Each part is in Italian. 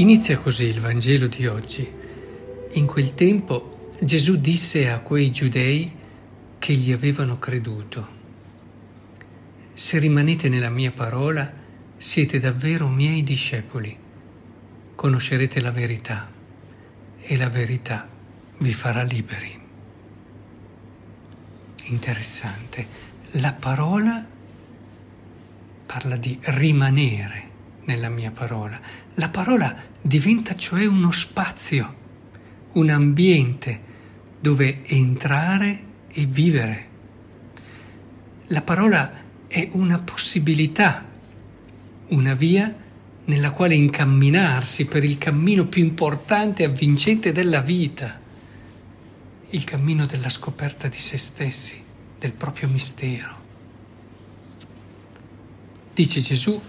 Inizia così il Vangelo di oggi. In quel tempo Gesù disse a quei giudei che gli avevano creduto, se rimanete nella mia parola, siete davvero miei discepoli, conoscerete la verità e la verità vi farà liberi. Interessante, la parola parla di rimanere nella mia parola. La parola diventa cioè uno spazio, un ambiente dove entrare e vivere. La parola è una possibilità, una via nella quale incamminarsi per il cammino più importante e avvincente della vita, il cammino della scoperta di se stessi, del proprio mistero. Dice Gesù,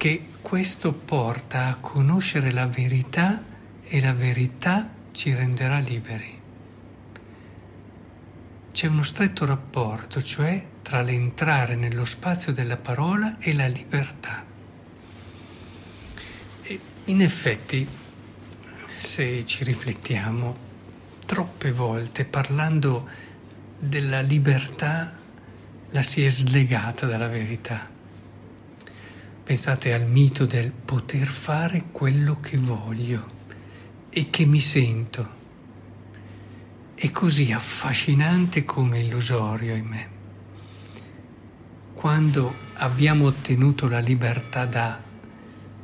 che questo porta a conoscere la verità e la verità ci renderà liberi. C'è uno stretto rapporto, cioè, tra l'entrare nello spazio della parola e la libertà. E in effetti, se ci riflettiamo, troppe volte parlando della libertà la si è slegata dalla verità. Pensate al mito del poter fare quello che voglio e che mi sento. È così affascinante come illusorio in me. Quando abbiamo ottenuto la libertà da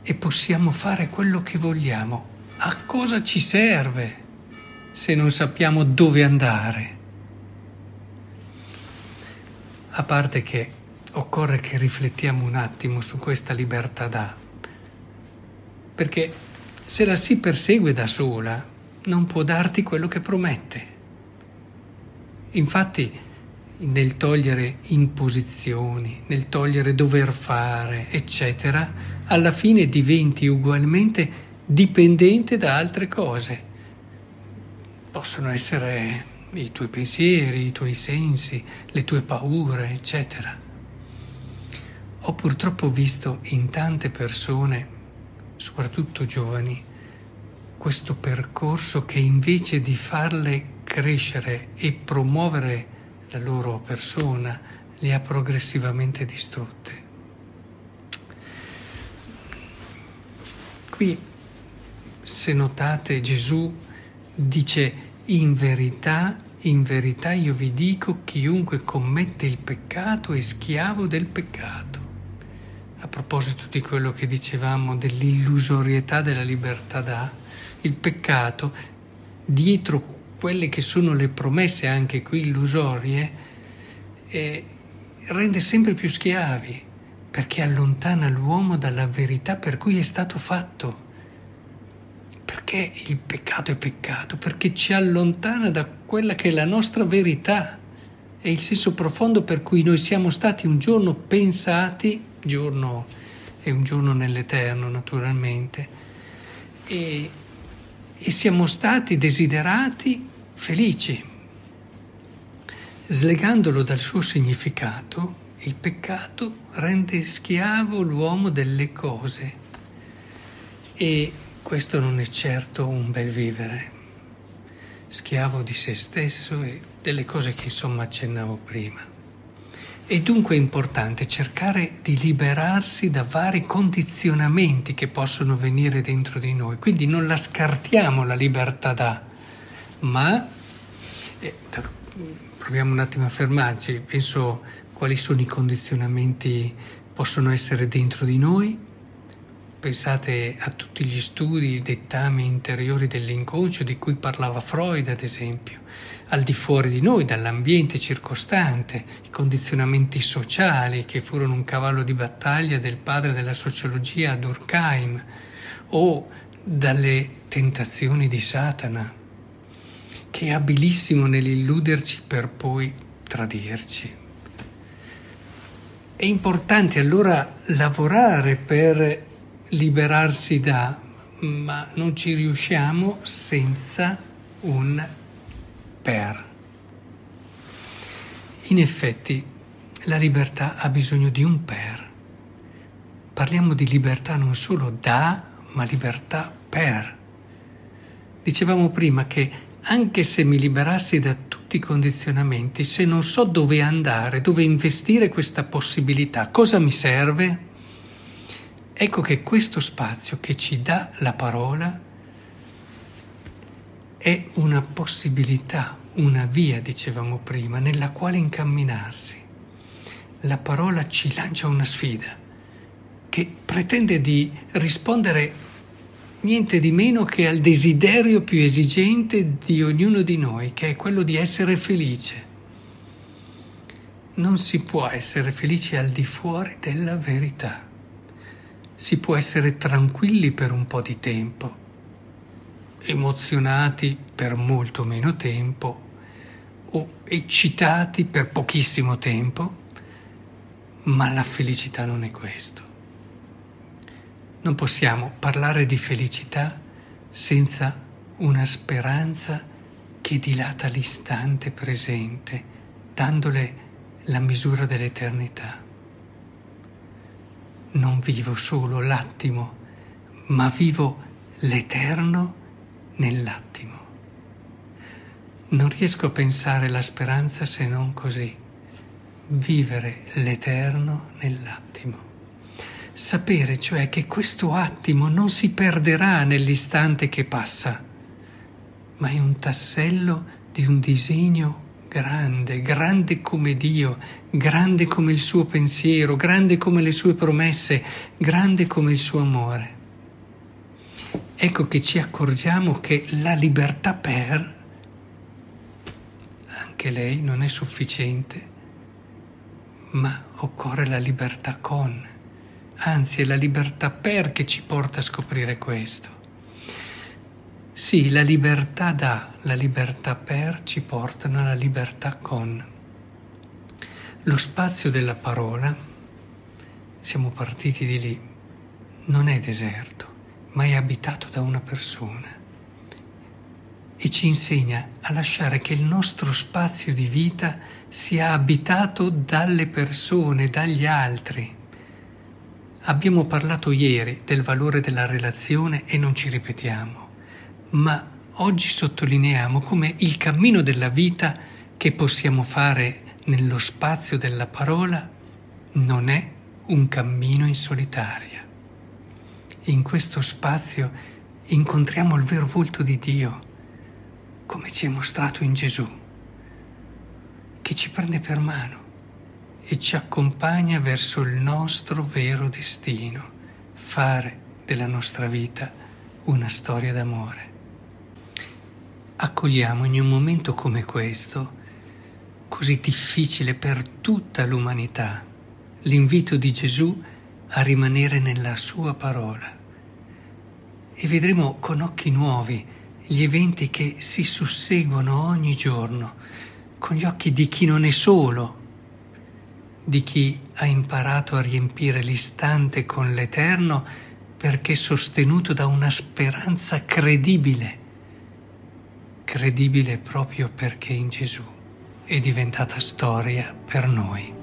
e possiamo fare quello che vogliamo, a cosa ci serve se non sappiamo dove andare? A parte che occorre che riflettiamo un attimo su questa libertà da, perché se la si persegue da sola non può darti quello che promette. Infatti nel togliere imposizioni, nel togliere dover fare, eccetera, alla fine diventi ugualmente dipendente da altre cose. Possono essere i tuoi pensieri, i tuoi sensi, le tue paure, eccetera. Ho purtroppo visto in tante persone, soprattutto giovani, questo percorso che invece di farle crescere e promuovere la loro persona, le ha progressivamente distrutte. Qui, se notate, Gesù dice in verità, in verità io vi dico, chiunque commette il peccato è schiavo del peccato a proposito di quello che dicevamo dell'illusorietà della libertà da, il peccato, dietro quelle che sono le promesse anche qui illusorie, eh, rende sempre più schiavi, perché allontana l'uomo dalla verità per cui è stato fatto. Perché il peccato è peccato? Perché ci allontana da quella che è la nostra verità è il senso profondo per cui noi siamo stati un giorno pensati, giorno è un giorno nell'eterno naturalmente, e, e siamo stati desiderati felici. Slegandolo dal suo significato, il peccato rende schiavo l'uomo delle cose e questo non è certo un bel vivere schiavo di se stesso e delle cose che insomma accennavo prima. È dunque importante cercare di liberarsi da vari condizionamenti che possono venire dentro di noi, quindi non la scartiamo la libertà da, ma eh, proviamo un attimo a fermarci, penso quali sono i condizionamenti possono essere dentro di noi Pensate a tutti gli studi, i dettami interiori dell'inconscio di cui parlava Freud, ad esempio, al di fuori di noi, dall'ambiente circostante, i condizionamenti sociali che furono un cavallo di battaglia del padre della sociologia Durkheim, o dalle tentazioni di Satana, che è abilissimo nell'illuderci per poi tradirci. È importante allora lavorare per liberarsi da, ma non ci riusciamo senza un per. In effetti la libertà ha bisogno di un per. Parliamo di libertà non solo da, ma libertà per. Dicevamo prima che anche se mi liberassi da tutti i condizionamenti, se non so dove andare, dove investire questa possibilità, cosa mi serve? Ecco che questo spazio che ci dà la parola è una possibilità, una via, dicevamo prima, nella quale incamminarsi. La parola ci lancia una sfida che pretende di rispondere niente di meno che al desiderio più esigente di ognuno di noi, che è quello di essere felice. Non si può essere felici al di fuori della verità. Si può essere tranquilli per un po' di tempo emozionati per molto meno tempo o eccitati per pochissimo tempo, ma la felicità non è questo. Non possiamo parlare di felicità senza una speranza che dilata l'istante presente, dandole la misura dell'eternità. Non vivo solo l'attimo, ma vivo l'eterno nell'attimo. Non riesco a pensare la speranza se non così, vivere l'eterno nell'attimo. Sapere cioè che questo attimo non si perderà nell'istante che passa, ma è un tassello di un disegno grande, grande come Dio, grande come il suo pensiero, grande come le sue promesse, grande come il suo amore ecco che ci accorgiamo che la libertà per, anche lei, non è sufficiente, ma occorre la libertà con, anzi è la libertà per che ci porta a scoprire questo. Sì, la libertà da, la libertà per ci portano alla libertà con. Lo spazio della parola, siamo partiti di lì, non è deserto ma è abitato da una persona e ci insegna a lasciare che il nostro spazio di vita sia abitato dalle persone, dagli altri. Abbiamo parlato ieri del valore della relazione e non ci ripetiamo, ma oggi sottolineiamo come il cammino della vita che possiamo fare nello spazio della parola non è un cammino in solitaria in questo spazio incontriamo il vero volto di Dio, come ci è mostrato in Gesù, che ci prende per mano e ci accompagna verso il nostro vero destino, fare della nostra vita una storia d'amore. Accogliamo in un momento come questo, così difficile per tutta l'umanità, l'invito di Gesù a rimanere nella sua parola. E vedremo con occhi nuovi gli eventi che si susseguono ogni giorno, con gli occhi di chi non è solo, di chi ha imparato a riempire l'istante con l'Eterno perché sostenuto da una speranza credibile, credibile proprio perché in Gesù è diventata storia per noi.